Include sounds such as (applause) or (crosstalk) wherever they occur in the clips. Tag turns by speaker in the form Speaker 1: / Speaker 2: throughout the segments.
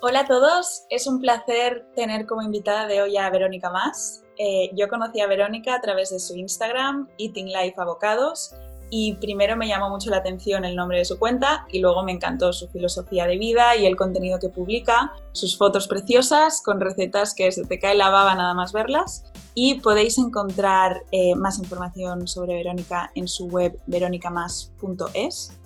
Speaker 1: Hola a todos, es un placer tener como invitada de hoy a Verónica Más. Eh, yo conocí a Verónica a través de su Instagram, Eating Life Avocados, y primero me llamó mucho la atención el nombre de su cuenta y luego me encantó su filosofía de vida y el contenido que publica, sus fotos preciosas con recetas que se te cae la baba nada más verlas. Y podéis encontrar eh, más información sobre Verónica en su web veronicamás.es.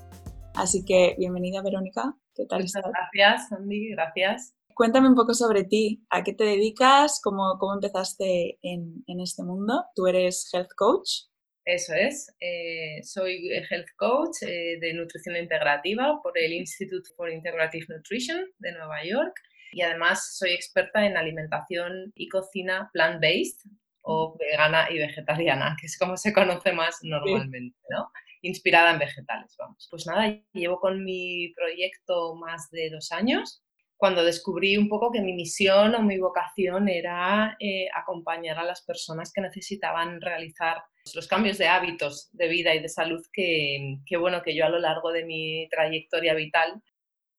Speaker 1: Así que bienvenida Verónica.
Speaker 2: ¿Qué tal Muchas gracias, Sandy, gracias.
Speaker 1: Cuéntame un poco sobre ti, a qué te dedicas, cómo, cómo empezaste en, en, este mundo. Tú eres health coach.
Speaker 2: Eso es, eh, soy health coach eh, de nutrición integrativa por el Institute for Integrative Nutrition de Nueva York y además soy experta en alimentación y cocina plant-based o vegana y vegetariana, que es como se conoce más normalmente, ¿no? Inspirada en vegetales, vamos. Pues nada, llevo con mi proyecto más de dos años, cuando descubrí un poco que mi misión o mi vocación era eh, acompañar a las personas que necesitaban realizar los cambios de hábitos de vida y de salud que, que, bueno, que yo a lo largo de mi trayectoria vital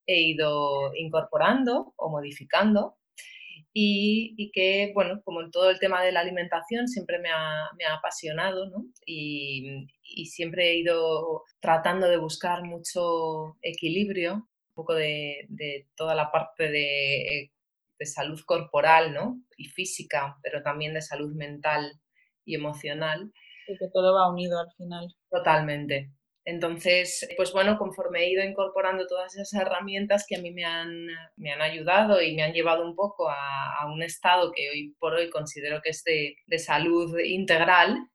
Speaker 2: he ido incorporando o modificando y, que, bueno, como en todo el tema de la alimentación siempre me ha, me ha apasionado, ¿no? Y, y, siempre he ido tratando de buscar mucho equilibrio, un poco de, de toda la parte de, de, salud corporal, ¿no? Y física, pero también de salud mental y emocional.
Speaker 1: Y que todo va unido al final.
Speaker 2: Totalmente, entonces, pues bueno, conforme he ido incorporando todas esas herramientas que a mí me han, me han ayudado y me han llevado un poco a, un estado que hoy por hoy considero que es de, salud integral,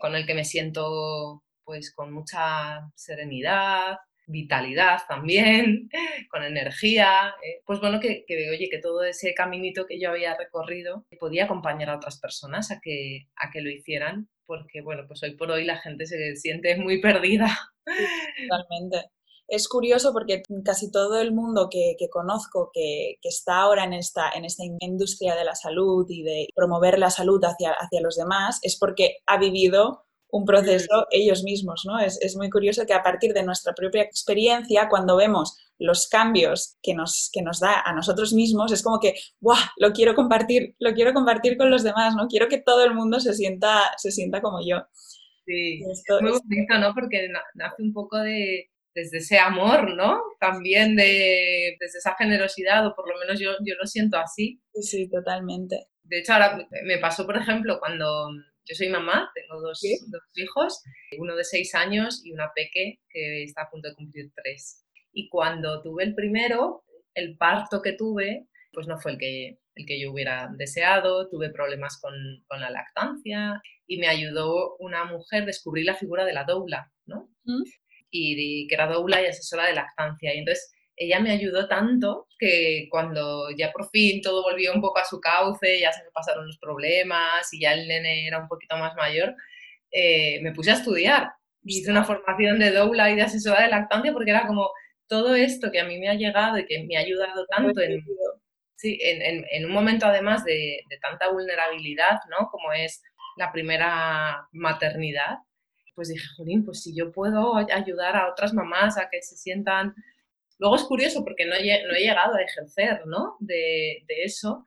Speaker 2: con el que me siento pues con mucha serenidad, vitalidad también, (laughs) con energía, eh, pues bueno, que, que, oye, que todo ese caminito que yo había recorrido podía acompañar a otras personas a que, a que lo hicieran porque bueno, pues hoy por hoy la gente se siente muy perdida. (laughs)
Speaker 1: totalmente. Es curioso porque casi todo el mundo que, conozco que, está ahora en esta, en esta industria de la salud y de promover la salud hacia, hacia los demás es porque ha vivido un proceso ellos mismos, ¿no? Es, es, muy curioso que a partir de nuestra propia experiencia, cuando vemos los cambios que nos, que nos da a nosotros mismos, es como que, ¡guau! Lo quiero compartir, lo quiero compartir con los demás, ¿no? Quiero que todo el mundo se sienta, se sienta como yo.
Speaker 2: Sí, es muy bonito, ¿no? Porque nace un poco de, desde ese amor, ¿no? También de, desde esa generosidad, o por lo menos yo, yo lo siento así.
Speaker 1: Sí, sí, totalmente.
Speaker 2: De hecho, ahora me pasó, por ejemplo, cuando yo soy mamá, tengo dos, dos, hijos, uno de seis años y una peque que está a punto de cumplir tres. Y cuando tuve el primero, el parto que tuve, pues no fue el que, el que yo hubiera deseado, tuve problemas con, con la lactancia y me ayudó una mujer a descubrir la figura de la doula, ¿no? Y, que era doula y asesora de lactancia. Y entonces ella me ayudó tanto que cuando ya por fin todo volvió un poco a su cauce, ya se me pasaron los problemas y ya el nene era un poquito más mayor, eh, me puse a estudiar. Hice una formación de doula y de asesora de lactancia porque era como todo esto que a mí me ha llegado y que me ha ayudado tanto en, sí, en, en, un momento además de, de, tanta vulnerabilidad, ¿no? Como es la primera maternidad, pues dije, Jolín, pues si yo puedo ayudar a otras mamás a que se sientan... Luego es curioso porque no he, no he llegado a ejercer, ¿no? De, de eso,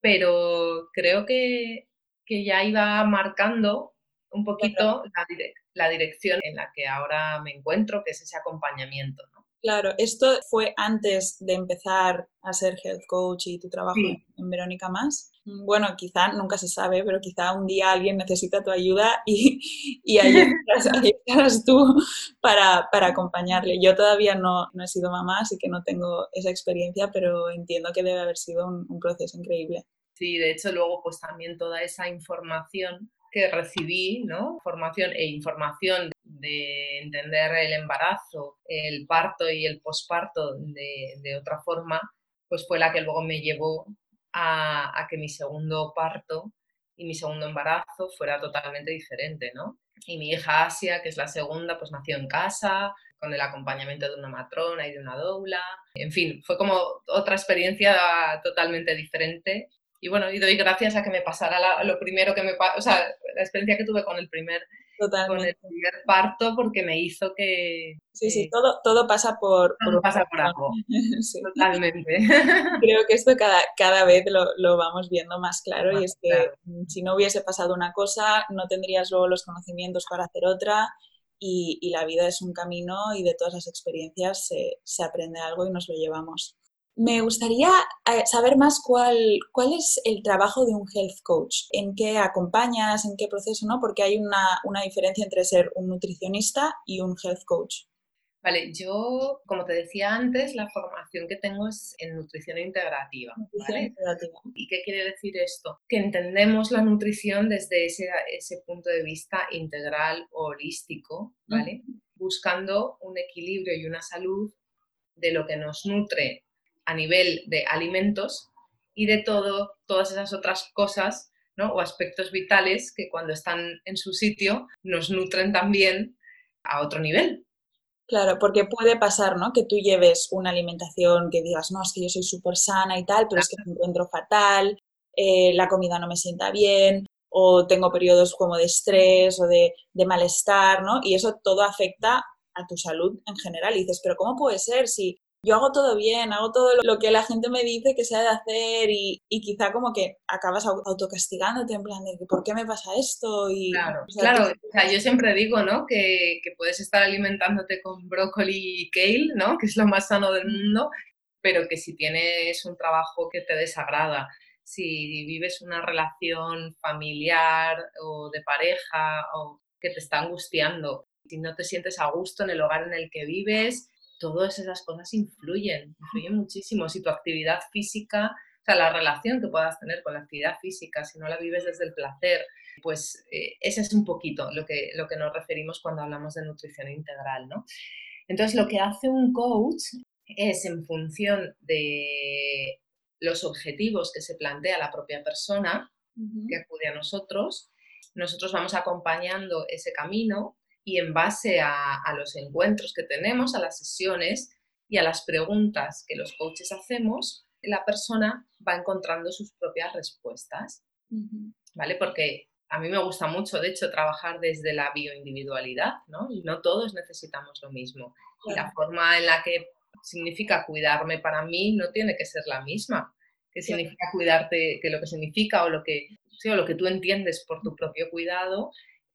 Speaker 2: pero creo que, que, ya iba marcando un poquito la, la dirección en la que ahora me encuentro, que es ese acompañamiento, ¿no?
Speaker 1: Claro, esto fue antes de empezar a ser health coach y tu trabajo en Verónica Más. Bueno, quizá nunca se sabe, pero quizá un día alguien necesita tu ayuda y, (laughs) y ahí, estás, (laughs) tú para, para, acompañarle. Yo todavía no, no, he sido mamá, así que no tengo esa experiencia, pero entiendo que debe haber sido un, un proceso increíble.
Speaker 2: Sí, de hecho luego pues también toda esa información que recibí, ¿no? Formación e información de entender el embarazo, el parto y el posparto de, de otra forma, pues fue la que luego me llevó a, que mi segundo parto y mi segundo embarazo fuera totalmente diferente, ¿no? Y mi hija Asia, que es la segunda, pues nació en casa, con el acompañamiento de una matrona y de una doula. En fin, fue como otra experiencia totalmente diferente y bueno, y doy gracias a que me pasara lo primero que me o sea, la experiencia que tuve con el primer con el primer parto porque me hizo que...
Speaker 1: Sí, sí, todo, todo pasa por...
Speaker 2: Todo pasa por algo, (laughs) totalmente. (laughs)
Speaker 1: Creo que esto cada, cada vez lo, lo vamos viendo más claro y es que si no hubiese pasado una cosa, no tendrías luego los conocimientos para hacer otra y, y la vida es un camino y de todas las experiencias se, se aprende algo y nos lo llevamos. Me gustaría eh, saber más cuál, cuál es el trabajo de un health coach, en qué acompañas, en qué proceso, ¿no? Porque hay una, una diferencia entre ser un nutricionista y un health coach.
Speaker 2: Vale, yo, como te decía antes, la formación que tengo es en nutrición integrativa. ¿Y qué quiere decir esto? Que entendemos la nutrición desde ese, ese punto de vista integral o holístico, ¿vale? Buscando un equilibrio y una salud de lo que nos nutre a nivel de alimentos y de todo, todas esas otras cosas ¿no? o aspectos vitales que cuando están en su sitio nos nutren también a otro nivel.
Speaker 1: Claro, porque puede pasar, ¿no? Que tú lleves una alimentación que digas, no, es que yo soy súper sana y tal, pero es que me encuentro fatal, eh, la comida no me sienta bien, o tengo periodos como de estrés o de, de, malestar, ¿no? Y eso todo afecta a tu salud en general. Y dices, pero ¿cómo puede ser si yo hago todo bien, hago todo lo que la gente me dice que se ha de hacer y, y quizá como que acabas autocastigándote en plan de ¿por qué me pasa esto? Y,
Speaker 2: claro, claro. O sea, yo siempre digo, ¿no? Que, que, puedes estar alimentándote con brócoli y kale, ¿no? Que es lo más sano del mundo, pero que si tienes un trabajo que te desagrada, si vives una relación familiar o de pareja o que te está angustiando, si no te sientes a gusto en el hogar en el que vives, todas esas cosas influyen, influyen muchísimo. Si tu actividad física, o sea, la relación que puedas tener con la actividad física, si no la vives desde el placer, pues eh, ese es un poquito lo que, lo que nos referimos cuando hablamos de nutrición integral, ¿no? Entonces, lo que hace un coach es en función de los objetivos que se plantea la propia persona que acude a nosotros, nosotros vamos acompañando ese camino y en base a, los encuentros que tenemos, a las sesiones y a las preguntas que los coaches hacemos, la persona va encontrando sus propias respuestas, ¿vale? Porque a mí me gusta mucho, de hecho, trabajar desde la bioindividualidad, ¿no? Y no todos necesitamos lo mismo. Y la forma en la que significa cuidarme para mí no tiene que ser la misma que significa cuidarte, que lo que significa o lo que, o lo que tú entiendes por tu propio cuidado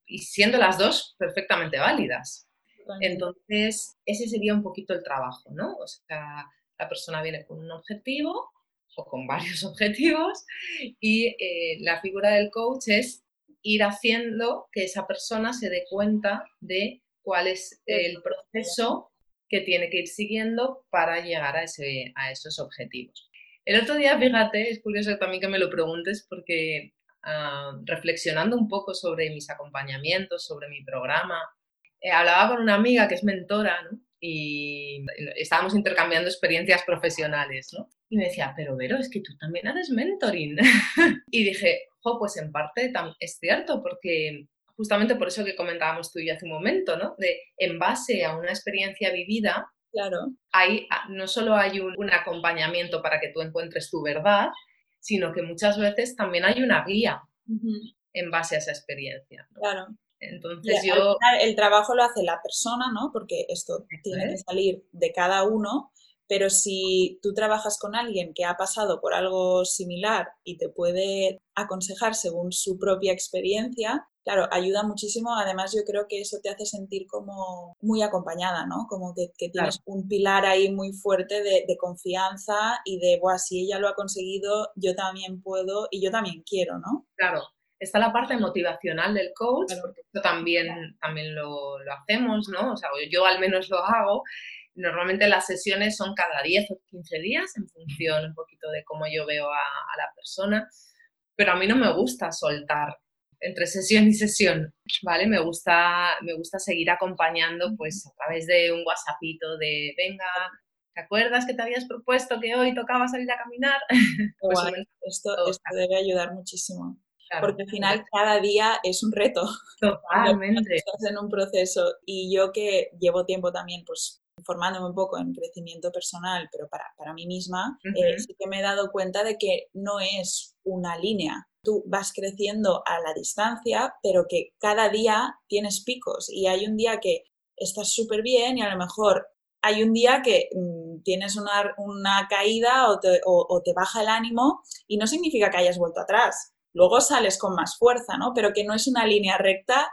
Speaker 2: y siendo las dos perfectamente válidas. Entonces, ese sería un poquito el trabajo, ¿no? O sea, la persona viene con un objetivo o con varios (laughs) objetivos y eh, la figura del coach es ir haciendo que esa persona se dé cuenta de cuál es el proceso que tiene que ir siguiendo para llegar a, ese, a esos objetivos. El otro día, fíjate, es curioso también que me lo preguntes porque Ah, reflexionando un poco sobre mis acompañamientos, sobre mi programa. Eh, hablaba con una amiga que es mentora y estábamos intercambiando experiencias profesionales. ¿no? Y me decía, pero Vero, es que tú también haces mentoring. (laughs) y dije, jo, pues en parte es cierto, porque justamente por eso que comentábamos tú y yo hace un momento, ¿no? De en base a una experiencia vivida,
Speaker 1: claro.
Speaker 2: hay, ah, no solo hay un, un, acompañamiento para que tú encuentres tu verdad, sino que muchas veces también hay una guía en base a esa experiencia.
Speaker 1: Claro.
Speaker 2: Entonces yo...
Speaker 1: El trabajo lo hace la persona, ¿no? Porque esto tiene que salir de cada uno, pero si tú trabajas con alguien que ha pasado por algo similar y te puede aconsejar según su propia experiencia, claro, ayuda muchísimo. Además, yo creo que eso te hace sentir como muy acompañada, ¿no? Como que, tienes un pilar ahí muy fuerte de, confianza y de, Buah, si ella lo ha conseguido, yo también puedo y yo también quiero, ¿no?
Speaker 2: Claro. Está la parte motivacional del coach, porque esto también, también lo, lo, hacemos, ¿no? O sea, yo al menos lo hago. Normalmente las sesiones son cada 10 o 15 días en función un poquito de cómo yo veo a, a la persona, pero a mí no me gusta soltar entre sesión y sesión, ¿vale? Me gusta, me gusta seguir acompañando pues a través de un WhatsAppito de, venga, ¿te acuerdas que te habías propuesto que hoy tocaba salir a caminar? (laughs)
Speaker 1: pues esto, esto debe ayudar muchísimo. porque al final cada día es un reto. (laughs)
Speaker 2: Totalmente.
Speaker 1: Estás en un proceso y yo que llevo tiempo también pues formándome un poco en crecimiento personal, pero para, para mí misma, eh, sí que me he dado cuenta de que no es una línea. Tú vas creciendo a la distancia, pero que cada día tienes picos y hay un día que estás súper bien y a lo mejor hay un día que mm, tienes una, caída o te, o te baja el ánimo y no significa que hayas vuelto atrás luego sales con más fuerza, ¿no? Pero que no es una línea recta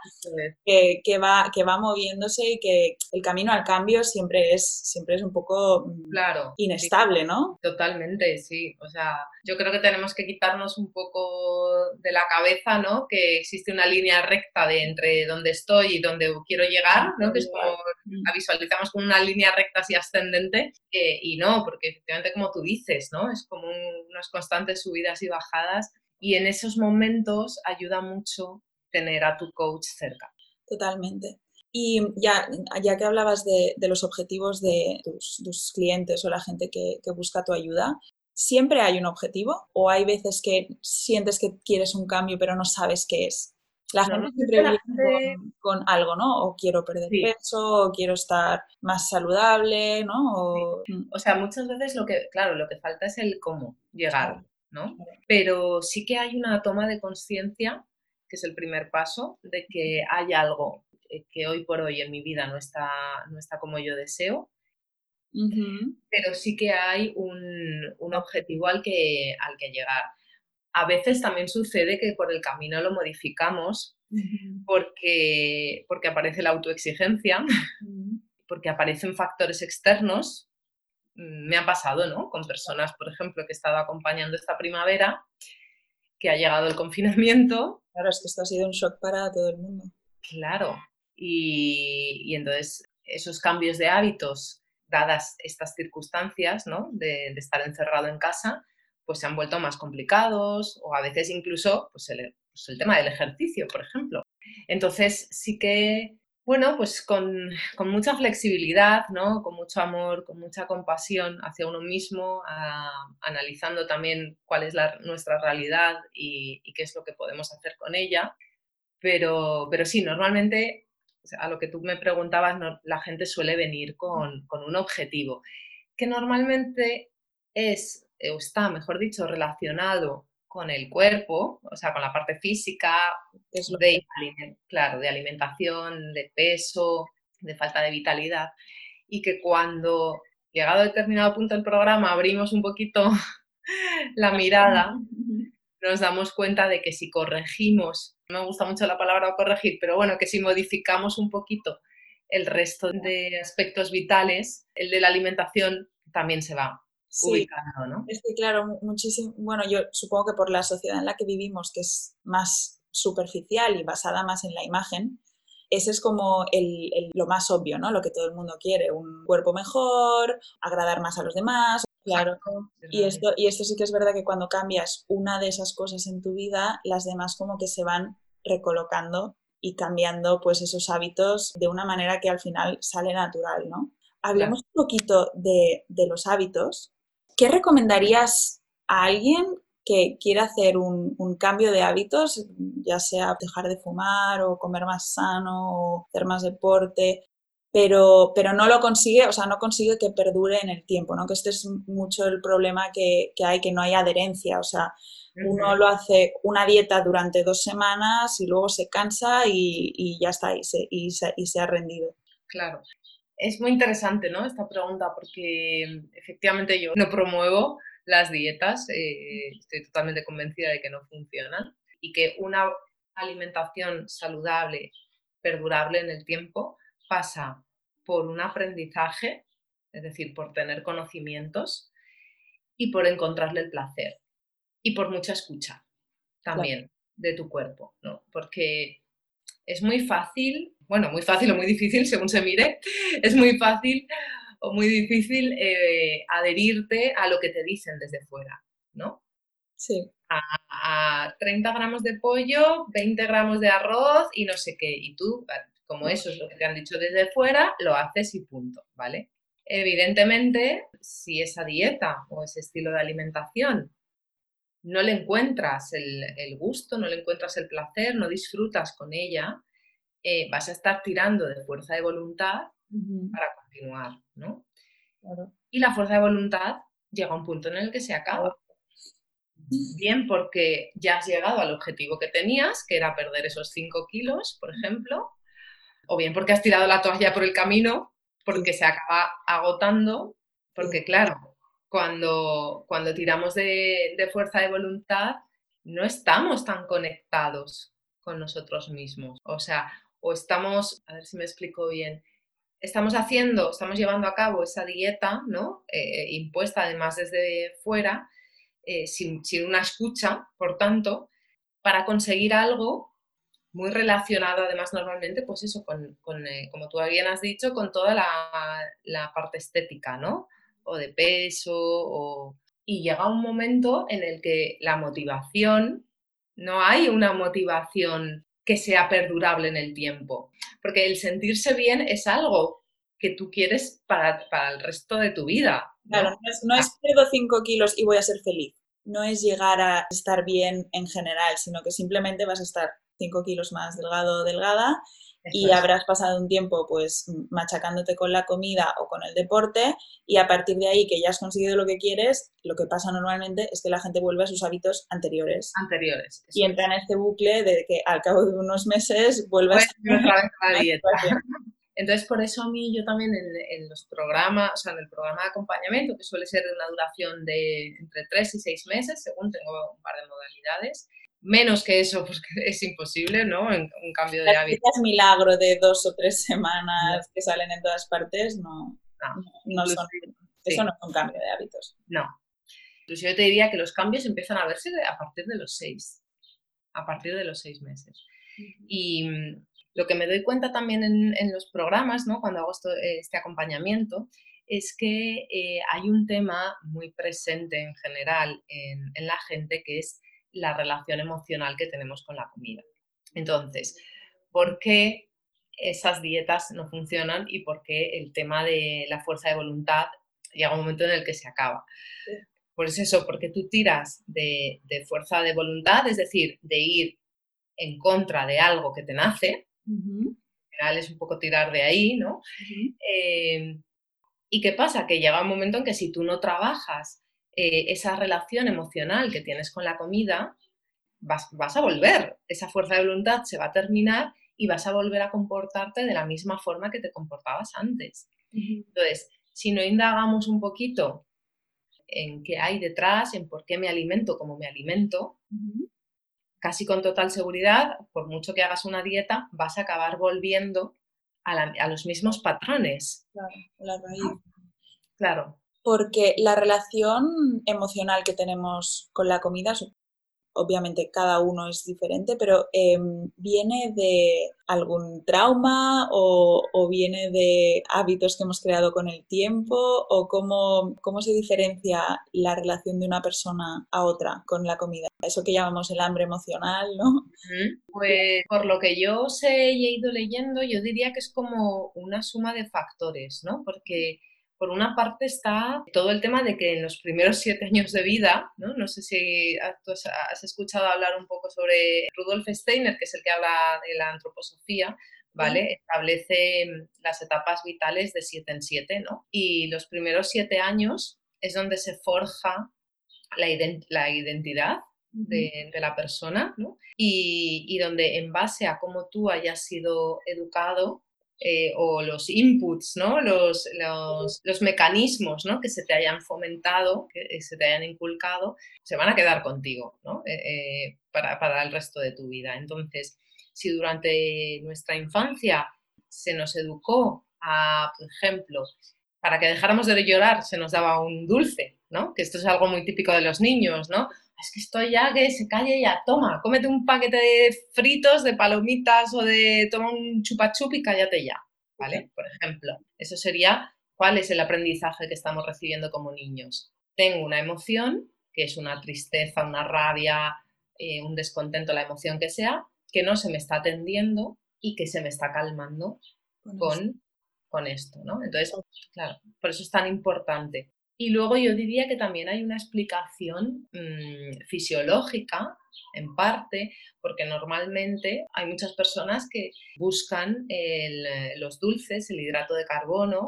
Speaker 1: que, va, que va moviéndose y que el camino al cambio siempre es, siempre es un poco mm,
Speaker 2: claro,
Speaker 1: inestable, ¿no?
Speaker 2: Totalmente, sí. O sea, yo creo que tenemos que quitarnos un poco de la cabeza, ¿no? Que existe una línea recta de entre donde estoy y donde quiero llegar, ¿no? Que es como la visualizamos como una línea recta así ascendente y no, porque efectivamente como tú dices, ¿no? Es como unas constantes subidas y bajadas y en esos momentos ayuda mucho tener a tu coach cerca.
Speaker 1: Totalmente. Y ya, ya que hablabas de, los objetivos de tus, clientes o la gente que, busca tu ayuda, ¿siempre hay un objetivo o hay veces que sientes que quieres un cambio pero no sabes qué es? La gente siempre viene con, algo, ¿no? O quiero perder peso, o quiero estar más saludable, ¿no? O...
Speaker 2: O sea, muchas veces lo que, claro, lo que falta es el cómo llegar. Pero sí que hay una toma de conciencia, que es el primer paso, de que hay algo eh, que hoy por hoy en mi vida no está, no está como yo deseo, pero sí que hay un, objetivo al que, al que llegar. A veces también sucede que por el camino lo modificamos porque, porque aparece la autoexigencia, porque aparecen factores externos me ha pasado, ¿no? Con personas, por ejemplo, que he estado acompañando esta primavera, que ha llegado el confinamiento.
Speaker 1: Claro, es que esto ha sido un shock para todo el mundo.
Speaker 2: Claro. Y, entonces esos cambios de hábitos, dadas estas circunstancias, ¿no? De, estar encerrado en casa, pues se han vuelto más complicados o a veces incluso pues el, pues el tema del ejercicio, por ejemplo. Entonces sí que bueno, pues con, mucha flexibilidad, ¿no? con mucho amor, con mucha compasión hacia uno mismo, analizando también cuál es nuestra realidad y, qué es lo que podemos hacer con ella. Pero, pero sí, normalmente, a lo que tú me preguntabas, la gente suele venir con, con un objetivo, que normalmente es, o está, mejor dicho, relacionado con el cuerpo, o sea, con la parte física, es de, claro, de alimentación, de peso, de falta de vitalidad, y que cuando, llegado a determinado punto del programa, abrimos un poquito (laughs) la mirada, nos damos cuenta de que si corregimos, no me gusta mucho la palabra corregir, pero bueno, que si modificamos un poquito el resto de aspectos vitales, el de la alimentación también se va sí, ¿no?
Speaker 1: Es que claro, muchísimo, bueno, yo supongo que por la sociedad en la que vivimos, que es más superficial y basada más en la imagen, ese es como el, lo más obvio, ¿no? Lo que todo el mundo quiere, un cuerpo mejor, agradar más a los demás, claro. Y esto, y esto sí que es verdad que cuando cambias una de esas cosas en tu vida, las demás como que se van recolocando y cambiando pues esos hábitos de una manera que al final sale natural, ¿no? Hablemos un poquito de, de los hábitos, ¿qué recomendarías a alguien que quiera hacer un, cambio de hábitos, ya sea dejar de fumar o comer más sano o hacer más deporte, pero, pero no lo consigue, o sea, no consigue que perdure en el tiempo, ¿no? Que este es mucho el problema que, hay, que no hay adherencia, o sea, uno lo hace una dieta durante dos semanas y luego se cansa y, ya está, y se, y se ha rendido.
Speaker 2: Claro es muy interesante, ¿no? Esta pregunta, porque mm, efectivamente yo no promuevo las dietas, eh, estoy totalmente convencida de que no funcionan y que una alimentación saludable, perdurable en el tiempo, pasa por un aprendizaje, es decir, por tener conocimientos y por encontrarle el placer y por mucha escucha también de tu cuerpo, ¿no? Porque es muy fácil bueno, muy fácil o muy difícil, según se mire, (laughs) es muy fácil o muy difícil eh, adherirte a lo que te dicen desde fuera, ¿no?
Speaker 1: Sí.
Speaker 2: A, 30 gramos de pollo, 20 gramos de arroz y no sé qué. Y tú, como eso es lo que te han dicho desde fuera, lo haces y punto, ¿vale? Evidentemente, si esa dieta o ese estilo de alimentación no le encuentras el gusto, no le encuentras el placer, no disfrutas con ella, eh, vas a estar tirando de fuerza de voluntad para continuar, ¿no? Y la fuerza de voluntad llega a un punto en el que se acaba. Bien porque ya has llegado al objetivo que tenías, que era perder esos 5 kilos, por ejemplo, o bien porque has tirado la toalla por el camino, porque se acaba agotando, porque claro, cuando, cuando tiramos de, fuerza de voluntad, no estamos tan conectados con nosotros mismos. O sea, o estamos, a ver si me explico bien, estamos haciendo, estamos llevando a cabo esa dieta, ¿no? Eh, impuesta además desde fuera, eh, sin, una escucha, por tanto, para conseguir algo muy relacionado además normalmente, pues eso, con, eh, como tú bien has dicho, con toda la, parte estética, ¿no? O de peso, o... y llega un momento en el que la motivación, no hay una motivación que sea perdurable en el tiempo. Porque el sentirse bien es algo que tú quieres para, el resto de tu vida.
Speaker 1: Claro, no es, no 5 kilos y voy a ser feliz. No es llegar a estar bien en general, sino que simplemente vas a estar 5 kilos más delgado o delgada y habrás pasado un tiempo pues machacándote con la comida o con el deporte y a partir de ahí que ya has conseguido lo que quieres, lo que pasa normalmente es que la gente vuelve a sus hábitos anteriores.
Speaker 2: Anteriores.
Speaker 1: Y entra en este bucle de que al cabo de unos meses vuelves
Speaker 2: a la (laughs) dieta. Entonces, por eso a mí yo también en, los programas, o sea, en el programa de acompañamiento, que suele ser de una duración de entre 3 y 6 meses, según tengo un par de modalidades, menos que eso, pues es imposible, ¿no? Un, cambio de hábitos.
Speaker 1: Es milagro de dos o tres semanas que salen en todas partes, no, no, son, eso no es un cambio de hábitos.
Speaker 2: No. Incluso yo te diría que los cambios empiezan a verse a partir de los seis, a partir de los seis meses. Y mm, lo que me doy cuenta también en, los programas, ¿no? cuando hago este acompañamiento, es que eh, hay un tema muy presente en general en, en la gente que es la relación emocional que tenemos con la comida. Entonces, ¿por qué esas dietas no funcionan y por qué el tema de la fuerza de voluntad llega un momento en el que se acaba? Pues eso, porque tú tiras de, fuerza de voluntad, es decir, de ir en contra de algo que te nace, en general es un poco tirar de ahí, ¿no? Eh, ¿Y qué pasa? Que llega un momento en que si tú no trabajas eh, esa relación emocional que tienes con la comida, vas, a volver, esa fuerza de voluntad se va a terminar y vas a volver a comportarte de la misma forma que te comportabas antes. Entonces, si no indagamos un poquito en qué hay detrás, en por qué me alimento como me alimento, casi con total seguridad, por mucho que hagas una dieta, vas a acabar volviendo a, los mismos patrones.
Speaker 1: Claro, la raíz.
Speaker 2: Claro
Speaker 1: porque la relación emocional que tenemos con la comida, obviamente cada uno es diferente, pero em, ¿viene de algún trauma o, viene de hábitos que hemos creado con el tiempo o cómo, cómo se diferencia la relación de una persona a otra con la comida? Eso que llamamos el hambre emocional, ¿no?
Speaker 2: Pues por lo que yo sé he ido leyendo, yo diría que es como una suma de factores, ¿no? Porque por una parte está todo el tema de que en los primeros siete años de vida, no, no sé si has escuchado hablar un poco sobre Rudolf Steiner, que es el que habla de la antroposofía, ¿vale? Establece mm, las etapas vitales de siete en siete, ¿no? Y los primeros siete años es donde se forja la, identidad de, la persona, ¿no? Y, y donde en base a cómo tú hayas sido educado, eh, o los inputs, ¿no? los, los, mecanismos ¿no? que se te hayan fomentado, que se te hayan inculcado, se van a quedar contigo ¿no? Eh, eh, para, para el resto de tu vida. Entonces, si durante nuestra infancia se nos educó a, por ejemplo, para que dejáramos de llorar se nos daba un dulce, ¿no? Que esto es algo muy típico de los niños, ¿no? Es que estoy ya que se calle ya, toma, cómete un paquete de fritos, de palomitas o de toma un chupachup y cállate ya, ¿vale? Por ejemplo, eso sería cuál es el aprendizaje que estamos recibiendo como niños. Tengo una emoción, que es una tristeza, una rabia, eh, un descontento, la emoción que sea, que no se me está atendiendo y que se me está calmando con, con esto, ¿no? Entonces, claro, por eso es tan importante y luego yo diría que también hay una explicación mm, fisiológica, en parte, porque normalmente hay muchas personas que buscan eh, los dulces, el hidrato de carbono,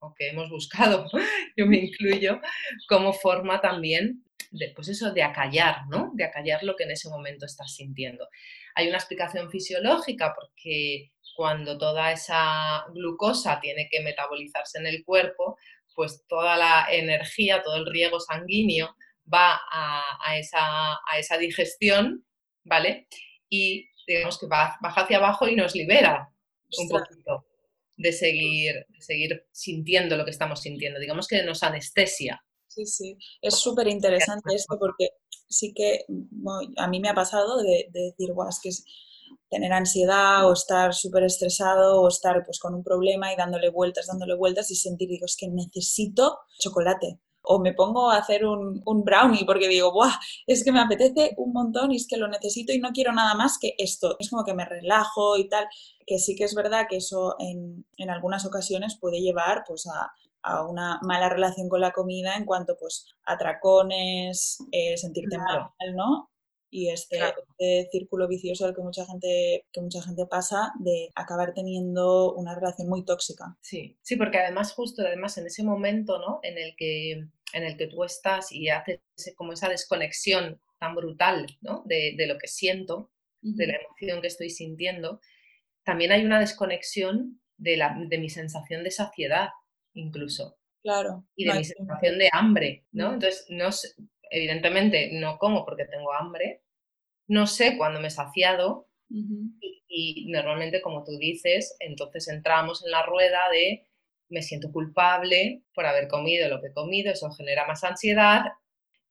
Speaker 2: o que hemos buscado, (laughs) yo me incluyo, como forma también de, pues de acallar, ¿no? De acallar lo que en ese momento estás sintiendo. Hay una explicación fisiológica porque cuando toda esa glucosa tiene que metabolizarse en el cuerpo, pues toda la energía, todo el riego sanguíneo va a, esa, a esa, digestión, ¿vale? Y digamos que baja hacia abajo y nos libera un poquito de seguir, de seguir sintiendo lo que estamos sintiendo. Digamos que nos anestesia.
Speaker 1: Sí, sí, es súper interesante esto porque sí que a mí me ha pasado de, decir, guau, es que es tener ansiedad o estar súper estresado o estar pues con un problema y dándole vueltas, dándole vueltas y sentir, digo, es que necesito chocolate. O me pongo a hacer un, un brownie porque digo, ¡buah! Es que me apetece un montón y es que lo necesito y no quiero nada más que esto. Es como que me relajo y tal, que sí que es verdad que eso en, en algunas ocasiones puede llevar pues a, a una mala relación con la comida en cuanto pues atracones, eh, sentirte mal, ¿no? Y este, este, círculo vicioso al que mucha gente que mucha gente pasa de acabar teniendo una relación muy tóxica.
Speaker 2: Sí, sí, porque además justo además en ese momento, ¿no? En el que en el que tú estás y haces como esa desconexión tan brutal, ¿no? De, lo que siento, de la emoción que estoy sintiendo, también hay una desconexión de, la, de mi sensación de saciedad incluso.
Speaker 1: Claro.
Speaker 2: Y de mi sensación de hambre, ¿no? Entonces, no evidentemente no como porque tengo hambre, no sé cuándo me he saciado y, normalmente, como tú dices, entonces entramos en la rueda de me siento culpable por haber comido lo que he comido, eso genera más ansiedad,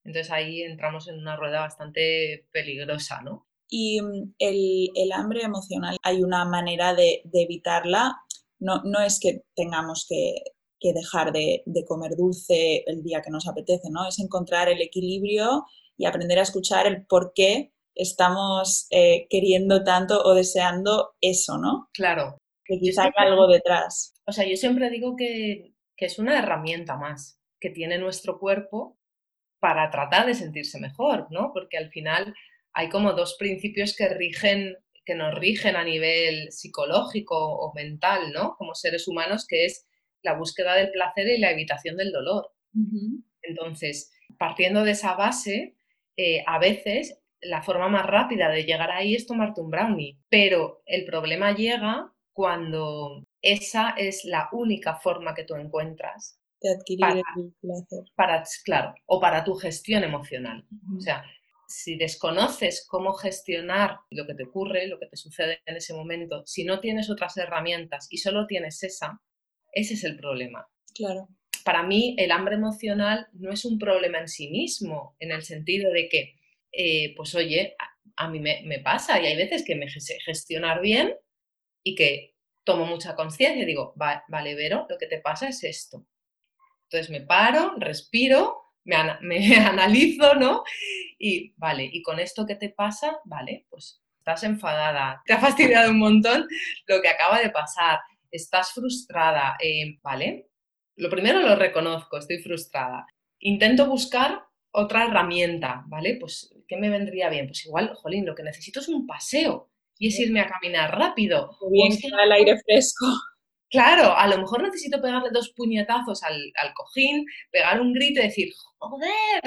Speaker 2: entonces ahí entramos en una rueda bastante peligrosa, ¿no?
Speaker 1: Y mm, el, hambre emocional, hay una manera de, de evitarla, no, no es que tengamos que que dejar de, comer dulce el día que nos apetece, ¿no? Es encontrar el equilibrio y aprender a escuchar el por qué estamos eh, queriendo tanto o deseando eso, ¿no?
Speaker 2: Claro.
Speaker 1: Que quizá hay algo detrás.
Speaker 2: O sea, yo siempre digo que, que es una herramienta más que tiene nuestro cuerpo para tratar de sentirse mejor, ¿no? Porque al final hay como dos principios que rigen que nos rigen a nivel psicológico o mental, ¿no? Como seres humanos, que es la búsqueda del placer y la evitación del dolor. Entonces, partiendo de esa base, eh, a veces la forma más rápida de llegar ahí es tomarte un brownie, pero el problema llega cuando esa es la única forma que tú encuentras
Speaker 1: de adquirir el placer.
Speaker 2: Para, claro, o para tu gestión emocional. O sea, si desconoces cómo gestionar lo que te ocurre, lo que te sucede en ese momento, si no tienes otras herramientas y solo tienes esa, ese es el problema.
Speaker 1: Claro.
Speaker 2: Para mí, el hambre emocional no es un problema en sí mismo, en el sentido de que, eh, pues oye, a, mí me, pasa y hay veces que me sé gestionar bien y que tomo mucha conciencia y digo, vale, Vero, lo que te pasa es esto. Entonces me paro, respiro, me, (laughs) me analizo, ¿no? Y vale, y con esto que te pasa, vale, pues estás enfadada, te ha fastidiado un montón lo que acaba de pasar, estás frustrada, eh, ¿vale? Lo primero lo reconozco, estoy frustrada. Intento buscar otra herramienta, ¿vale? Pues, ¿qué me vendría bien? Pues igual, jolín, lo que necesito es un paseo y es irme a caminar rápido.
Speaker 1: O bien el aire fresco.
Speaker 2: Claro, a lo mejor necesito pegarle dos puñetazos al, cojín, pegar un grito y decir, joder.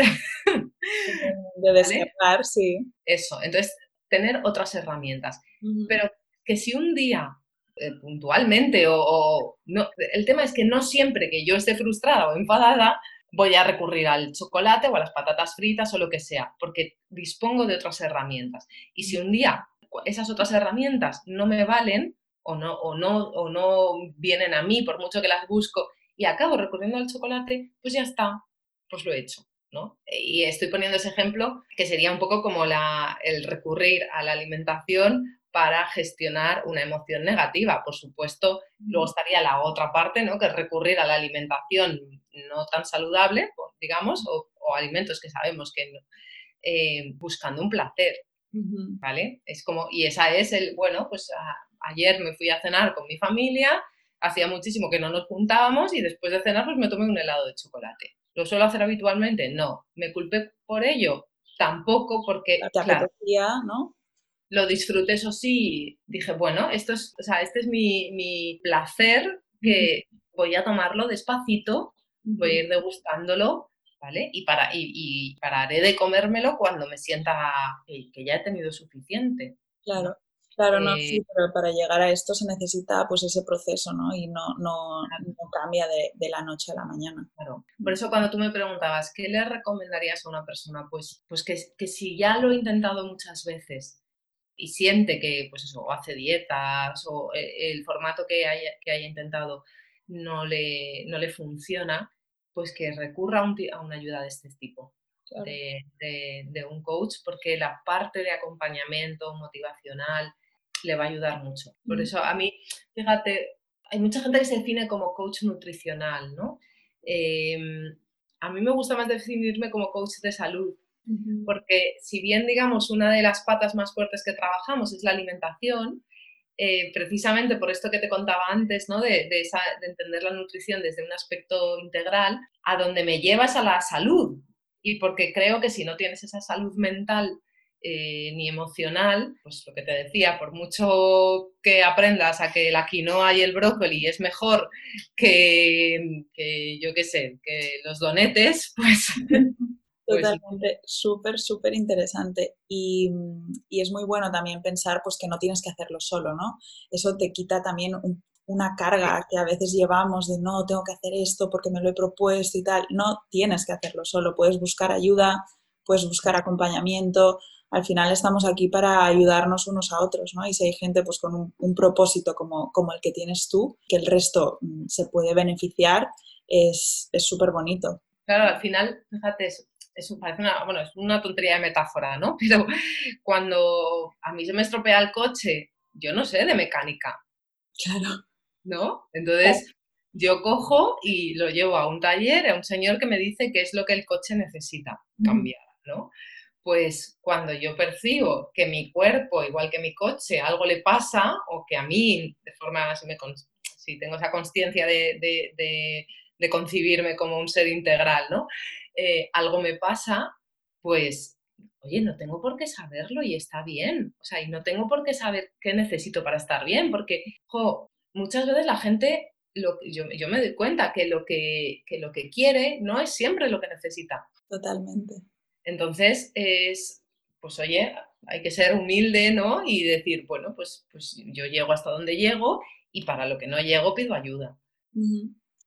Speaker 2: (laughs) (laughs)
Speaker 1: De descargar, sí.
Speaker 2: Eso, entonces, tener otras herramientas. Pero que si un día eh, puntualmente o, no, el tema es que no siempre que yo esté frustrada o enfadada voy a recurrir al chocolate o a las patatas fritas o lo que sea, porque dispongo de otras herramientas. Y si un día esas otras herramientas no me valen o no, o no, o no vienen a mí por mucho que las busco y acabo recurriendo al chocolate, pues ya está, pues lo he hecho. ¿no? Y estoy poniendo ese ejemplo que sería un poco como la, el recurrir a la alimentación para gestionar una emoción negativa. Por supuesto, luego estaría la otra parte, ¿no? que es recurrir a la alimentación no tan saludable, digamos, o, alimentos que sabemos que eh, buscando un placer, ¿vale? Es como, y esa es el, bueno, pues ayer me fui a cenar con mi familia, hacía muchísimo que no nos juntábamos y después de cenar pues me tomé un helado de chocolate. ¿Lo suelo hacer habitualmente? No. ¿Me culpé por ello? Tampoco porque...
Speaker 1: claro, ¿no?
Speaker 2: Lo disfruté, eso sí, dije, bueno, esto es, o sea, este es mi, placer, que voy a tomarlo despacito, voy a ir degustándolo ¿vale? Y, para, y, pararé de comérmelo cuando me sienta que, ya he tenido suficiente.
Speaker 1: Claro. Claro, no, sí, eh pero para llegar a esto se necesita pues ese proceso, ¿no? Y no, no, no cambia de, de, la noche a la mañana.
Speaker 2: Claro. Por eso cuando tú me preguntabas, ¿qué le recomendarías a una persona? Pues, pues que, que si ya lo he intentado muchas veces y siente que, pues eso, hace dietas o eh, el formato que haya, que haya intentado no le, no le funciona, pues que recurra a, un, a una ayuda de este tipo. De, de, de, un coach, porque la parte de acompañamiento motivacional le va a ayudar mucho. Por mm. eso a mí, fíjate, hay mucha gente que se define como coach nutricional, ¿no? Em, a mí me gusta más definirme como coach de salud, porque si bien, digamos, una de las patas más fuertes que trabajamos es la alimentación, eh, precisamente por esto que te contaba antes, ¿no? De, de, entender la nutrición desde un aspecto integral, a donde me llevas a la salud. Y porque creo que si no tienes esa salud mental eh, ni emocional, pues lo que te decía, por mucho que aprendas a que la quinoa y el brócoli es mejor que, que yo qué sé, que los donetes, Pues
Speaker 1: Totalmente, súper, súper interesante. Y, y, es muy bueno también pensar pues, que no tienes que hacerlo solo, ¿no? Eso te quita también una carga que a veces llevamos de no, tengo que hacer esto porque me lo he propuesto y tal. No tienes que hacerlo solo, puedes buscar ayuda, puedes buscar acompañamiento. Al final estamos aquí para ayudarnos unos a otros, ¿no? Y si hay gente pues, con un, un propósito como, como el que tienes tú, que el resto mm, se puede beneficiar, es súper bonito.
Speaker 2: Claro, al final, fíjate, es, parece una, bueno, es una tontería de metáfora, ¿no? (laughs) Pero cuando a mí se me estropea el coche, yo no sé de mecánica.
Speaker 1: Claro.
Speaker 2: ¿No? Entonces, yo cojo y lo llevo a un taller, a un señor que me dice qué es lo que el coche necesita cambiar, ¿no? Pues cuando yo percibo que mi cuerpo, igual que mi coche, algo le pasa, o que a mí, de forma, si, me, si tengo esa conciencia de, de, de concebirme como un ser integral, ¿no? Eh, algo me pasa, pues, oye, no tengo por qué saberlo y está bien. O sea, y no tengo por qué saber qué necesito para estar bien, porque, muchas veces la gente, lo, yo, yo me doy cuenta que lo que, que lo que quiere no es siempre lo que necesita.
Speaker 1: Totalmente.
Speaker 2: Entonces, es, pues oye, hay que ser humilde, ¿no? Y decir, bueno, pues, pues yo llego hasta donde llego y para lo que no llego pido ayuda.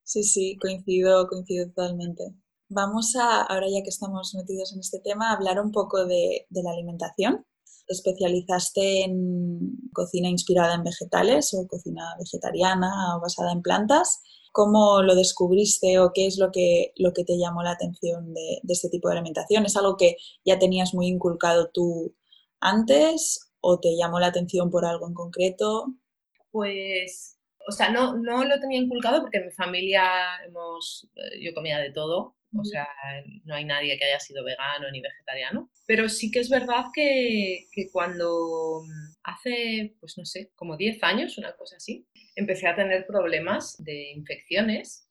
Speaker 1: Sí, sí, coincido, coincido totalmente. Vamos a, ahora ya que estamos metidos en este tema, hablar un poco de, la alimentación. especializaste en cocina inspirada en vegetales o cocina vegetariana o basada en plantas. ¿Cómo lo descubriste o qué es lo que, lo que te llamó la atención de, este tipo de alimentación? ¿Es algo que ya tenías muy inculcado tú antes o te llamó la atención por algo en concreto?
Speaker 2: Pues, o sea, no, no lo tenía inculcado porque en mi familia hemos, eh, yo comía de todo, o sea, no hay nadie que haya sido vegano ni vegetariano. Pero sí que es verdad que, cuando mm, hace, pues no sé, como 10 años, una cosa así, empecé a tener problemas de infecciones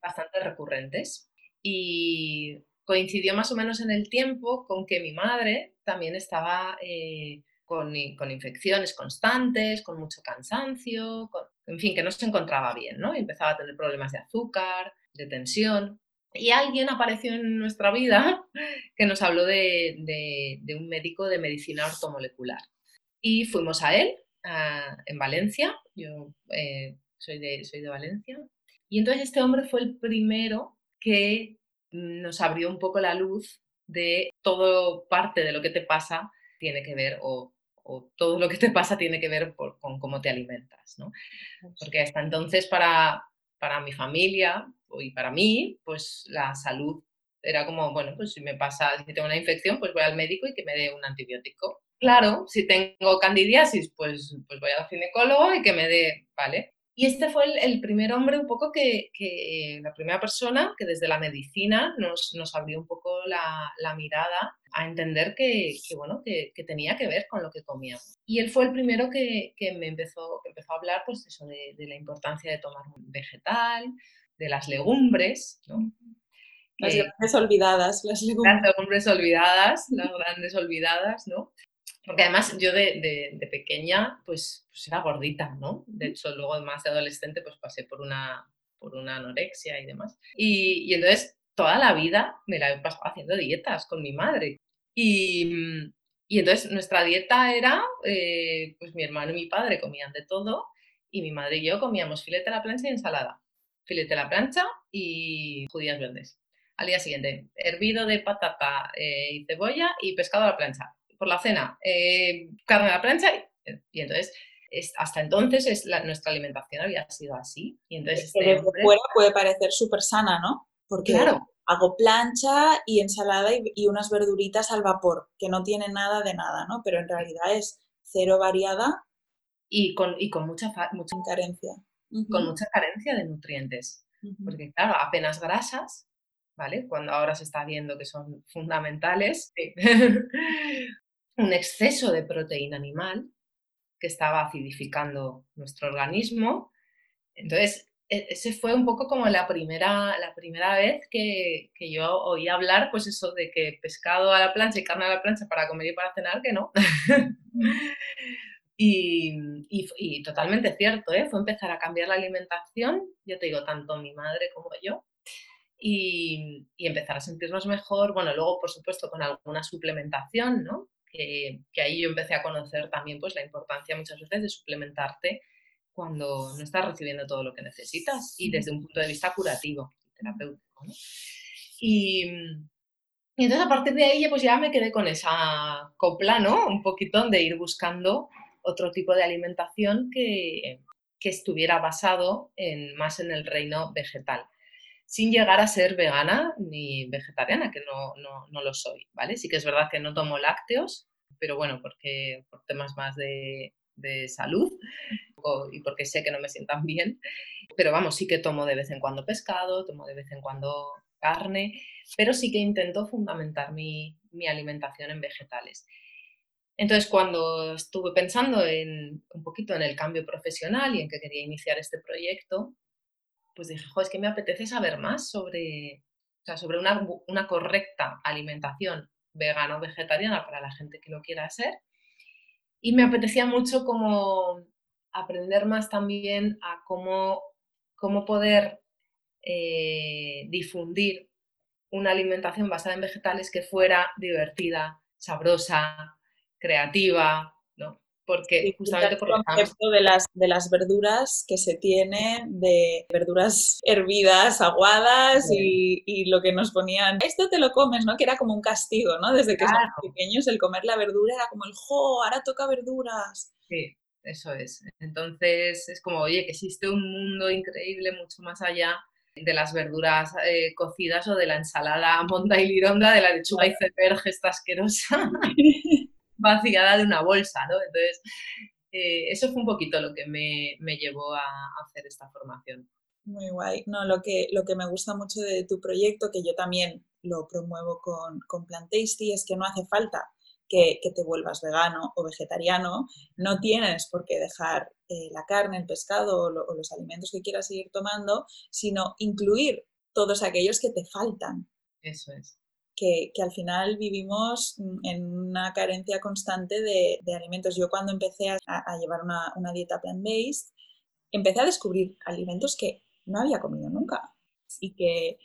Speaker 2: bastante recurrentes. Y coincidió más o menos en el tiempo con que mi madre también estaba eh, con, con, infecciones constantes, con mucho cansancio, en fin, que no se encontraba bien, ¿no? empezaba a tener problemas de azúcar, de tensión. Y alguien apareció en nuestra vida (laughs) que nos habló de, un médico de medicina ortomolecular. Y fuimos a él en Valencia, yo eh, soy, de, soy de Valencia. Y entonces este hombre fue el primero que nos abrió un poco la luz de todo parte de lo que te pasa tiene que ver, o, todo lo que te pasa tiene que ver con cómo te alimentas, ¿no? Porque hasta entonces para, para mi familia y para mí, pues la salud era como, bueno, pues si me pasa, si tengo una infección, pues voy al médico y que me dé un antibiótico. Claro, si tengo candidiasis, pues, pues voy al ginecólogo y que me dé, ¿vale? Y este fue el, primer hombre un poco que, que, la primera persona que desde la medicina nos, nos abrió un poco la, la, mirada a entender que, que bueno, que, tenía que ver con lo que comíamos. Y él fue el primero que, me empezó, que empezó a hablar pues eso de, de la importancia de tomar un vegetal, de las legumbres, ¿no?
Speaker 1: Las grandes olvidadas,
Speaker 2: las legumbres. Las legumbres olvidadas, las grandes olvidadas, ¿no? Porque además yo de, de, pequeña pues, pues, era gordita, ¿no? De hecho, luego más de adolescente pues pasé por una, por una anorexia y demás. Y, y entonces toda la vida me la he pasado haciendo dietas con mi madre. Y, y entonces nuestra dieta era, eh, pues mi hermano y mi padre comían de todo y mi madre y yo comíamos filete a la plancha y ensalada. Filete a la plancha y judías verdes. Al día siguiente, hervido de patata eh, y cebolla y pescado a la plancha. Por la cena, eh, carne a la plancha y, entonces hasta entonces es nuestra alimentación había sido así. Y entonces
Speaker 1: este desde fuera puede parecer súper sana, ¿no? Porque claro. hago plancha y ensalada y, unas verduritas al vapor, que no tiene nada de nada, ¿no? Pero en realidad es cero variada.
Speaker 2: Y con, y con mucha, mucha
Speaker 1: carencia.
Speaker 2: Con mucha carencia de nutrientes. Porque claro, apenas grasas, ¿vale? Cuando ahora se está viendo que son fundamentales. (laughs) un exceso de proteína animal que estaba acidificando nuestro organismo. Entonces, e, ese fue un poco como la primera, la primera vez que, yo oí hablar, pues eso de que pescado a la plancha y carne a la plancha para comer y para cenar, que no. (laughs) y, totalmente cierto, ¿eh? fue empezar a cambiar la alimentación, yo te digo, tanto mi madre como yo, y, empezar a sentirnos mejor. Bueno, luego, por supuesto, con alguna suplementación, ¿no? Que, ahí yo empecé a conocer también pues, la importancia muchas veces de suplementarte cuando no estás recibiendo todo lo que necesitas y desde un punto de vista curativo terapéutico. Y, y, entonces a partir de ahí pues ya me quedé con esa copla, ¿no? Un poquito de ir buscando otro tipo de alimentación que, que estuviera basado en, más en el reino vegetal sin llegar a ser vegana ni vegetariana, que no, no, no, lo soy, ¿vale? Sí que es verdad que no tomo lácteos, pero bueno, porque por temas más de, de salud y porque sé que no me sientan bien, pero vamos, sí que tomo de vez en cuando pescado, tomo de vez en cuando carne, pero sí que intento fundamentar mi, mi alimentación en vegetales. Entonces, cuando estuve pensando en, un poquito en el cambio profesional y en que quería iniciar este proyecto, pues dije, es que me apetece saber más sobre, sobre una, una correcta alimentación vegana o vegetariana para la gente que lo quiera hacer. Y me apetecía mucho como aprender más también a cómo, cómo poder eh, difundir una alimentación basada en vegetales que fuera divertida, sabrosa, creativa, porque justamente por
Speaker 1: el concepto de las, de las verduras que se tiene, de verduras hervidas, aguadas y, lo que nos ponían, esto te lo comes, ¿no? Que era como un castigo, ¿no? Desde que somos pequeños el comer la verdura era como el, jo, ahora toca verduras.
Speaker 2: Sí, eso es. Entonces es como, oye, que existe un mundo increíble mucho más allá de las verduras eh, cocidas o de la ensalada monta y lironda, de la lechuga y iceberg esta asquerosa. (laughs) vaciada de una bolsa, ¿no? Entonces, eh, eso fue un poquito lo que me, me llevó a, hacer esta formación.
Speaker 1: Muy guay. No, lo que, lo que me gusta mucho de tu proyecto, que yo también lo promuevo con, con Plant Tasty, es que no hace falta que, que, te vuelvas vegano o vegetariano, no tienes por qué dejar eh, la carne, el pescado o, los alimentos que quieras seguir tomando, sino incluir todos aquellos que te faltan.
Speaker 2: Eso es
Speaker 1: que, al final vivimos en una carencia constante de, alimentos. Yo cuando empecé a, llevar una, dieta plant-based, empecé a descubrir alimentos que no había comido nunca y que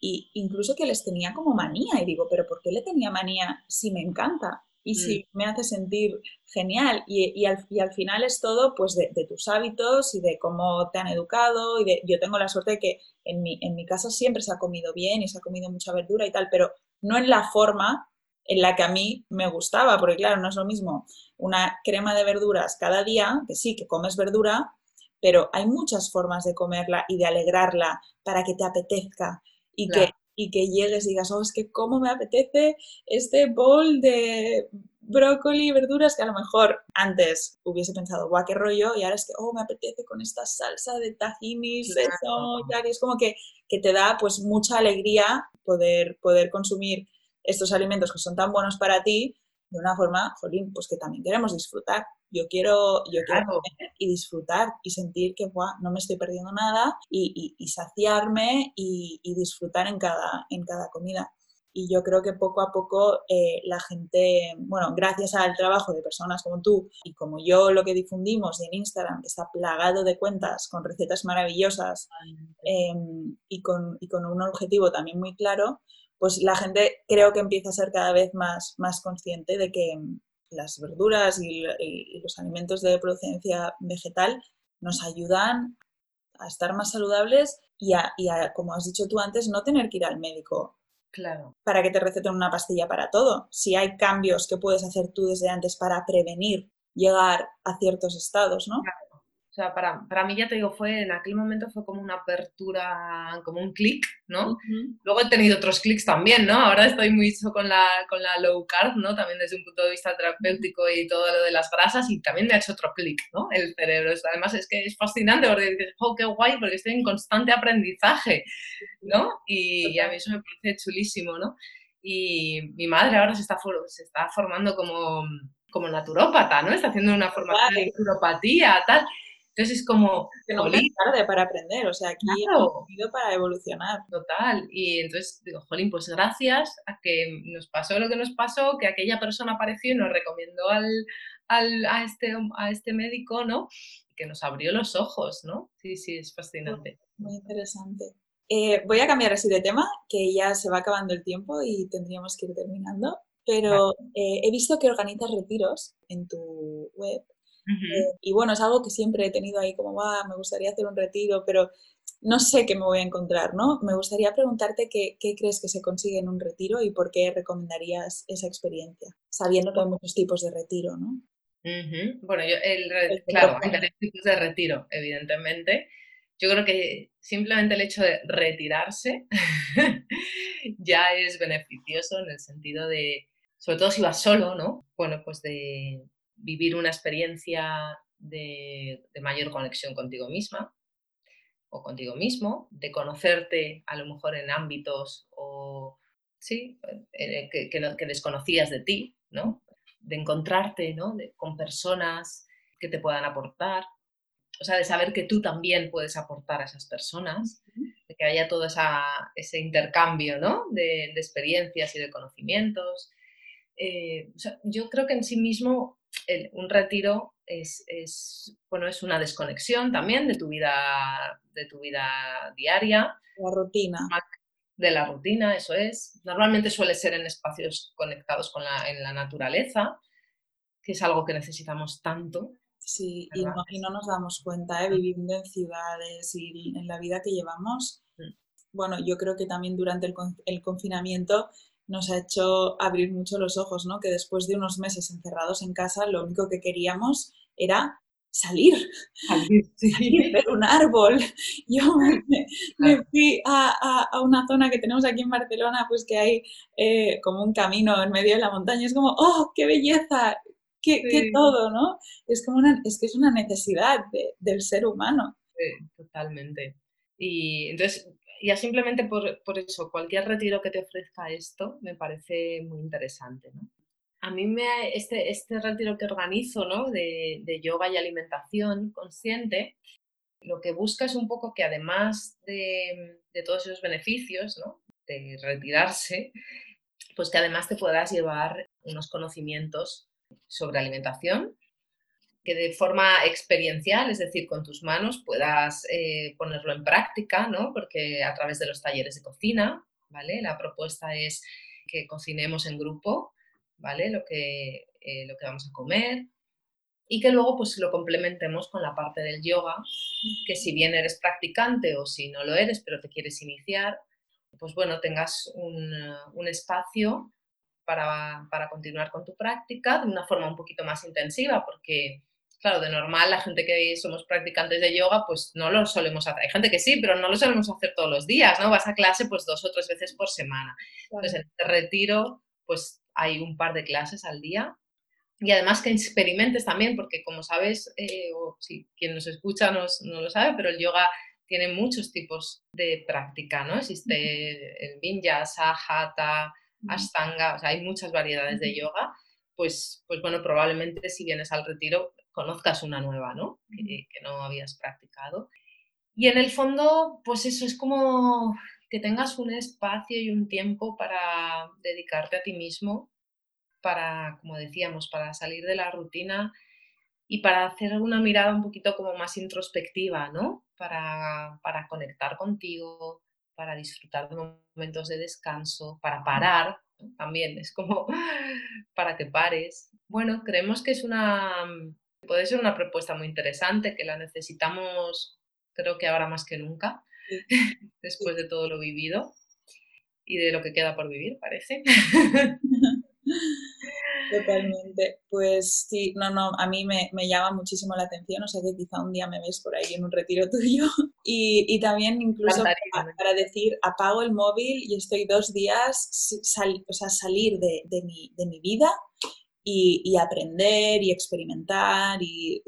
Speaker 1: y incluso que les tenía como manía y digo, pero ¿por qué le tenía manía si me encanta? Y si mm. me hace sentir genial. Y, al, final es todo pues de, tus hábitos y de cómo te han educado. Y de, yo tengo la suerte de que en mi, en mi casa siempre se ha comido bien y se ha comido mucha verdura y tal, pero no en la forma en la que a mí me gustaba, porque claro, no es lo mismo una crema de verduras cada día, que sí, que comes verdura, pero hay muchas formas de comerla y de alegrarla para que te apetezca y que y que llegues y digas, oh, es que cómo me apetece este bowl de brócoli y verduras que a lo mejor antes hubiese pensado, guau, qué rollo, y ahora es que, oh, me apetece con esta salsa de tahini, claro. y es como que, que, te da pues mucha alegría poder, poder consumir estos alimentos que son tan buenos para ti de una forma, jolín, pues que también queremos disfrutar. Yo quiero, yo quiero comer y disfrutar y sentir que no me estoy perdiendo nada y, y, saciarme y, disfrutar en cada, en cada comida. y yo creo que poco a poco eh, la gente, bueno, gracias al trabajo de personas como tú y como yo lo que difundimos en Instagram, que está plagado de cuentas con recetas maravillosas em, y, con, y con un objetivo también muy claro, pues la gente creo que empieza a ser cada vez más, más consciente de que las verduras y, los alimentos de procedencia vegetal nos ayudan a estar más saludables y a, y a, como has dicho tú antes, no tener que ir al médico
Speaker 2: Claro.
Speaker 1: Para que te receten una pastilla para todo. Si hay cambios que puedes hacer tú desde antes para prevenir llegar a ciertos estados, ¿no?
Speaker 2: O sea, para, para, mí ya te digo, fue en aquel momento fue como una apertura, como un clic, ¿no? Luego he tenido otros clics también, ¿no? Ahora estoy muy con la, con la low carb, ¿no? También desde un punto de vista terapéutico y todo lo de las grasas y también me ha hecho otro clic, ¿no? El cerebro. Además es que es fascinante porque dices, oh, qué guay, porque estoy en constante aprendizaje, ¿no? Y, a mí eso me parece chulísimo, ¿no? Y mi madre ahora se está, se está formando como, como naturópata, ¿no? Está haciendo una formación de naturopatía, tal. Entonces es como...
Speaker 1: Que no es tarde para aprender, o sea, aquí claro. hemos para evolucionar.
Speaker 2: Total. Y entonces digo, Jolín, pues gracias a que nos pasó lo que nos pasó, que aquella persona apareció y nos recomendó al, al, a, este, a este médico, ¿no? Que nos abrió los ojos, ¿no? Sí, sí, es fascinante.
Speaker 1: Muy interesante. Eh, voy a cambiar así de tema, que ya se va acabando el tiempo y tendríamos que ir terminando. Pero eh, he visto que organizas retiros en tu web eh, y bueno, es algo que siempre he tenido ahí como, va, me gustaría hacer un retiro, pero no sé qué me voy a encontrar, ¿no? Me gustaría preguntarte qué, qué, crees que se consigue en un retiro y por qué recomendarías esa experiencia, sabiendo que hay muchos tipos de retiro, ¿no?
Speaker 2: Bueno, yo, el, claro, hay varios tipos de retiro, evidentemente. Yo creo que simplemente el hecho de retirarse (laughs) ya es beneficioso en el sentido de, sobre todo si vas solo, ¿no? Bueno, pues de, vivir una experiencia de, mayor conexión contigo misma o contigo mismo, de conocerte a lo mejor en ámbitos o sí, eh, que, desconocías de ti, ¿no? De encontrarte ¿no? con personas que te puedan aportar, o sea, de saber que tú también puedes aportar a esas personas, de que haya todo ese intercambio ¿no? de, experiencias y de conocimientos. Eh, yo creo que en sí mismo un retiro es, bueno, es una desconexión también de tu vida, de tu vida diaria.
Speaker 1: La rutina.
Speaker 2: De la rutina, eso es. Normalmente suele ser en espacios conectados con la, en la naturaleza, que es algo que necesitamos tanto.
Speaker 1: Sí, y no, nos damos cuenta, ¿eh? Mm. viviendo en ciudades y en la vida que llevamos. Mm. Bueno, yo creo que también durante el, el confinamiento nos ha hecho abrir mucho los ojos, ¿no? Que después de unos meses encerrados en casa, lo único que queríamos era salir, salir, ver un árbol. (laughs) Yo me, fui a, una zona que tenemos aquí en Barcelona, pues que hay eh, como un camino en medio de la montaña. Es como, ¡oh, qué belleza! Qué, todo, ¿no? Es como una, es que es una necesidad del ser humano.
Speaker 2: Sí, totalmente. Y entonces ya simplemente por, por, eso, cualquier retiro que te ofrezca esto me parece muy interesante. ¿no? A mí me, este, este retiro que organizo ¿no? de, de, yoga y alimentación consciente, lo que busca es un poco que además de, de todos esos beneficios ¿no? de retirarse, pues que además te puedas llevar unos conocimientos sobre alimentación de forma experiencial, es decir, con tus manos, puedas eh, ponerlo en práctica, ¿no? Porque a través de los talleres de cocina, ¿vale? La propuesta es que cocinemos en grupo, ¿vale? Lo que, eh, lo que vamos a comer y que luego pues lo complementemos con la parte del yoga, que si bien eres practicante o si no lo eres, pero te quieres iniciar, pues bueno, tengas un, un espacio para, para, continuar con tu práctica de una forma un poquito más intensiva, porque claro, de normal la gente que somos practicantes de yoga, pues no lo solemos hacer. Hay gente que sí, pero no lo solemos hacer todos los días, ¿no? Vas a clase pues dos o tres veces por semana. Entonces, en este retiro, pues hay un par de clases al día. Y además que experimentes también, porque como sabes, eh, o si quien nos escucha no lo sabe, pero el yoga tiene muchos tipos de práctica, ¿no? Existe el vinyasa, hatha, ashtanga, o sea, hay muchas variedades de yoga. Pues, pues bueno, probablemente si vienes al retiro conozcas una nueva, ¿no? Que, no habías practicado. Y en el fondo, pues eso es como que tengas un espacio y un tiempo para dedicarte a ti mismo, para, como decíamos, para salir de la rutina y para hacer una mirada un poquito como más introspectiva, ¿no? Para, para conectar contigo, para disfrutar de momentos de descanso, para parar, también es como (laughs) para que pares. Bueno, creemos que es una, puede ser una propuesta muy interesante, que la necesitamos creo que ahora más que nunca, (laughs) después de todo lo vivido y de lo que queda por vivir, parece. (laughs)
Speaker 1: Totalmente. Pues sí, no, no, a mí me, llama muchísimo la atención, o sea que quizá un día me ves por ahí en un retiro (laughs) tuyo. Y, también incluso para, decir, apago el móvil y estoy dos días, o sea, salir de, mi, de mi vida y, aprender y experimentar y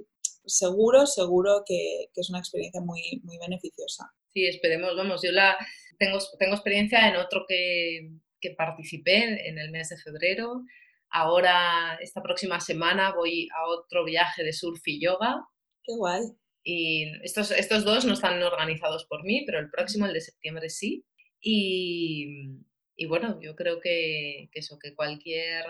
Speaker 1: seguro, seguro que, es una experiencia muy, muy beneficiosa.
Speaker 2: Sí, esperemos, vamos, yo la tengo, tengo experiencia en otro que, que participé en el mes de febrero. Ahora, esta próxima semana, voy a otro viaje de surf y yoga.
Speaker 1: Qué guay.
Speaker 2: Y estos, estos dos no están organizados por mí, pero el próximo, el de septiembre, sí. Y, y bueno, yo creo que, que, eso, que cualquier,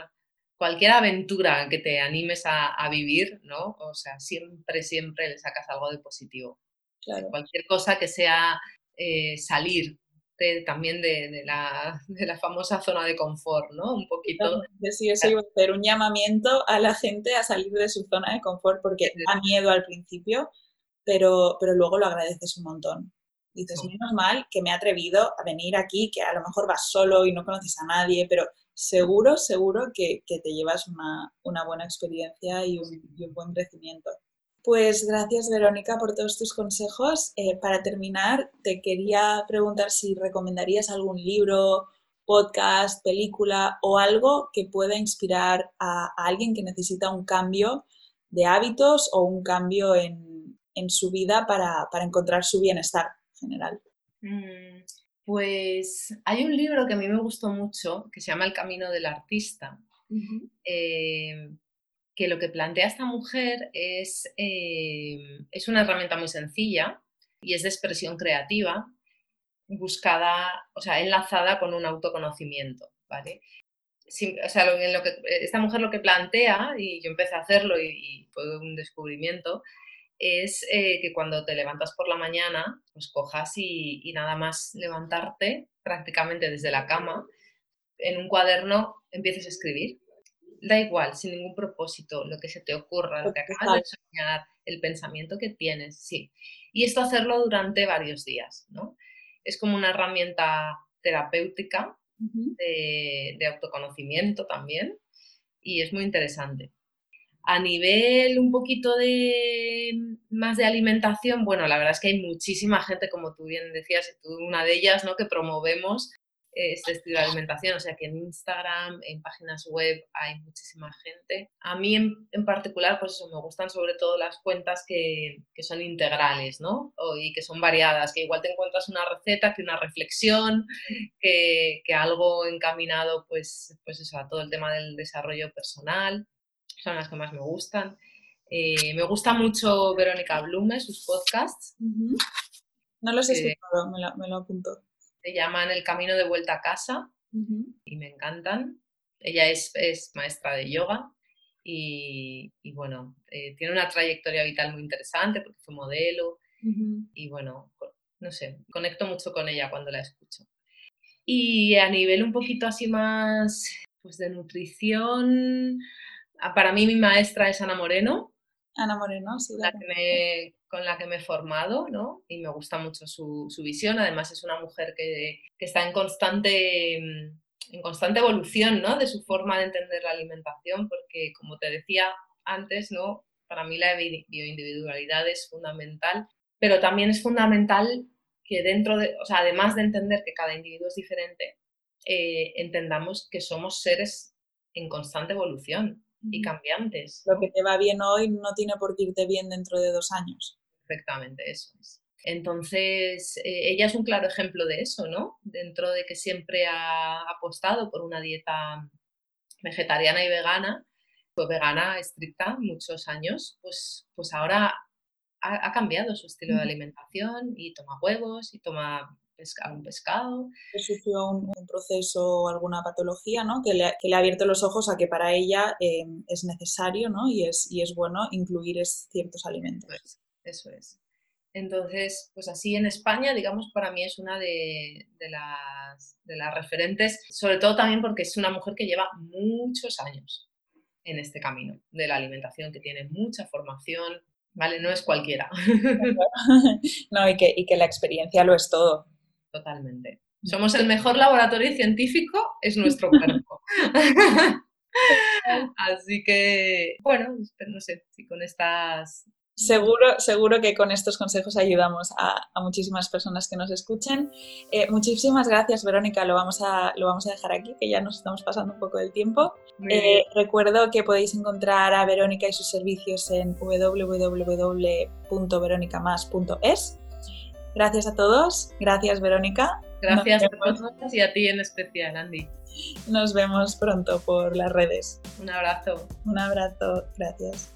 Speaker 2: cualquier aventura que te animes a, a, vivir, ¿no? O sea, siempre, siempre le sacas algo de positivo. Claro. Cualquier cosa que sea eh, salir también (laughs) de, la, famosa zona de confort, ¿no? Un poquito.
Speaker 1: Sí, eso iba a hacer un llamamiento a la gente a salir de su zona de confort porque da miedo al principio, pero, pero luego lo agradeces un montón. Dices, menos mal que me he atrevido a venir aquí, que a lo mejor vas solo y no conoces a nadie, pero seguro, seguro que, te llevas una, buena experiencia y un buen crecimiento. Pues gracias Verónica por todos tus consejos. Eh, para terminar, te quería preguntar si recomendarías algún libro, podcast, película o algo que pueda inspirar a, alguien que necesita un cambio de hábitos o un cambio en, su vida para, encontrar su bienestar general.
Speaker 2: Mm, pues hay un libro que a mí me gustó mucho que se llama El Camino del Artista que lo que plantea esta mujer es, eh, es una herramienta muy sencilla y es de expresión creativa, buscada, o sea, enlazada con un autoconocimiento, ¿vale? o sea, lo, lo que, esta mujer lo que plantea, y yo empecé a hacerlo y, fue un descubrimiento, es eh, que cuando te levantas por la mañana, pues cojas y, y nada más levantarte prácticamente desde la cama, en un cuaderno empieces a escribir da igual, sin ningún propósito, lo que se te ocurra, lo que acabas de soñar, el pensamiento que tienes, sí. Y esto hacerlo durante varios días, ¿no? Es como una herramienta terapéutica de, autoconocimiento también y es muy interesante. A nivel un poquito de más de alimentación, bueno, la verdad es que hay muchísima gente, como tú bien decías, tú una de ellas, ¿no? Que promovemos este estilo de alimentación. O sea que en Instagram, en páginas web hay muchísima gente. A mí en, particular, pues eso, me gustan sobre todo las cuentas que, que son integrales, ¿no? Y que son variadas, que igual te encuentras una receta, que una reflexión, que, que algo encaminado, pues, pues eso, a todo el tema del desarrollo personal. Son las que más me gustan. Eh, me gusta mucho Verónica Blume, sus podcasts.
Speaker 1: No los he escuchado, me lo, me lo apunto
Speaker 2: se llaman El Camino de Vuelta a Casa y me encantan. Ella es, maestra de yoga y, bueno, eh, tiene una trayectoria vital muy interesante porque fue modelo y bueno, no sé, conecto mucho con ella cuando la escucho. Y a nivel un poquito así más pues de nutrición, para mí mi maestra es Ana Moreno.
Speaker 1: Ana Moreno, sí.
Speaker 2: La que con la que me he formado, ¿no? Y me gusta mucho su, visión. Además, es una mujer que, está en constante, en constante evolución, ¿no? De su forma de entender la alimentación, porque, como te decía antes, ¿no? Para mí la bioindividualidad es fundamental, pero también es fundamental que dentro de, o sea, además de entender que cada individuo es diferente, eh, entendamos que somos seres en constante evolución y cambiantes.
Speaker 1: Lo que te va bien hoy no tiene por qué irte bien dentro de dos años
Speaker 2: perfectamente, eso es. Entonces, eh, ella es un claro ejemplo de eso, ¿no? Dentro de que siempre ha apostado por una dieta vegetariana y vegana, fue vegana estricta muchos años, pues, pues ahora ha, cambiado su estilo de alimentación y toma huevos y toma pescar un pescado.
Speaker 1: Sufrió un, proceso o alguna patología ¿no? que, le, ha abierto los ojos a que para ella eh, es necesario ¿no? y, es, y es bueno incluir ciertos alimentos.
Speaker 2: eso es. Entonces, pues así en España, digamos, para mí es una de, las, de, las, referentes, sobre todo también porque es una mujer que lleva muchos años en este camino de la alimentación, que tiene mucha formación, ¿vale? No es cualquiera. (laughs) (laughs)
Speaker 1: no, y que, y que la experiencia lo es todo.
Speaker 2: Totalmente. Somos el mejor laboratorio científico, es nuestro (laughs) cuerpo. (laughs) Así que, bueno, no sé si con estas
Speaker 1: Seguro, seguro que con estos consejos ayudamos a, muchísimas personas que nos escuchen. Eh, muchísimas gracias, Verónica. Lo vamos, a, lo vamos a dejar aquí, que ya nos estamos pasando un poco del tiempo. Eh, recuerdo que podéis encontrar a Verónica y sus servicios en www.veronicamas.es. Gracias a todos. Gracias, Verónica.
Speaker 2: Gracias a todos y a ti en especial, Andy.
Speaker 1: Nos vemos pronto por las redes.
Speaker 2: Un abrazo.
Speaker 1: Un abrazo. Gracias.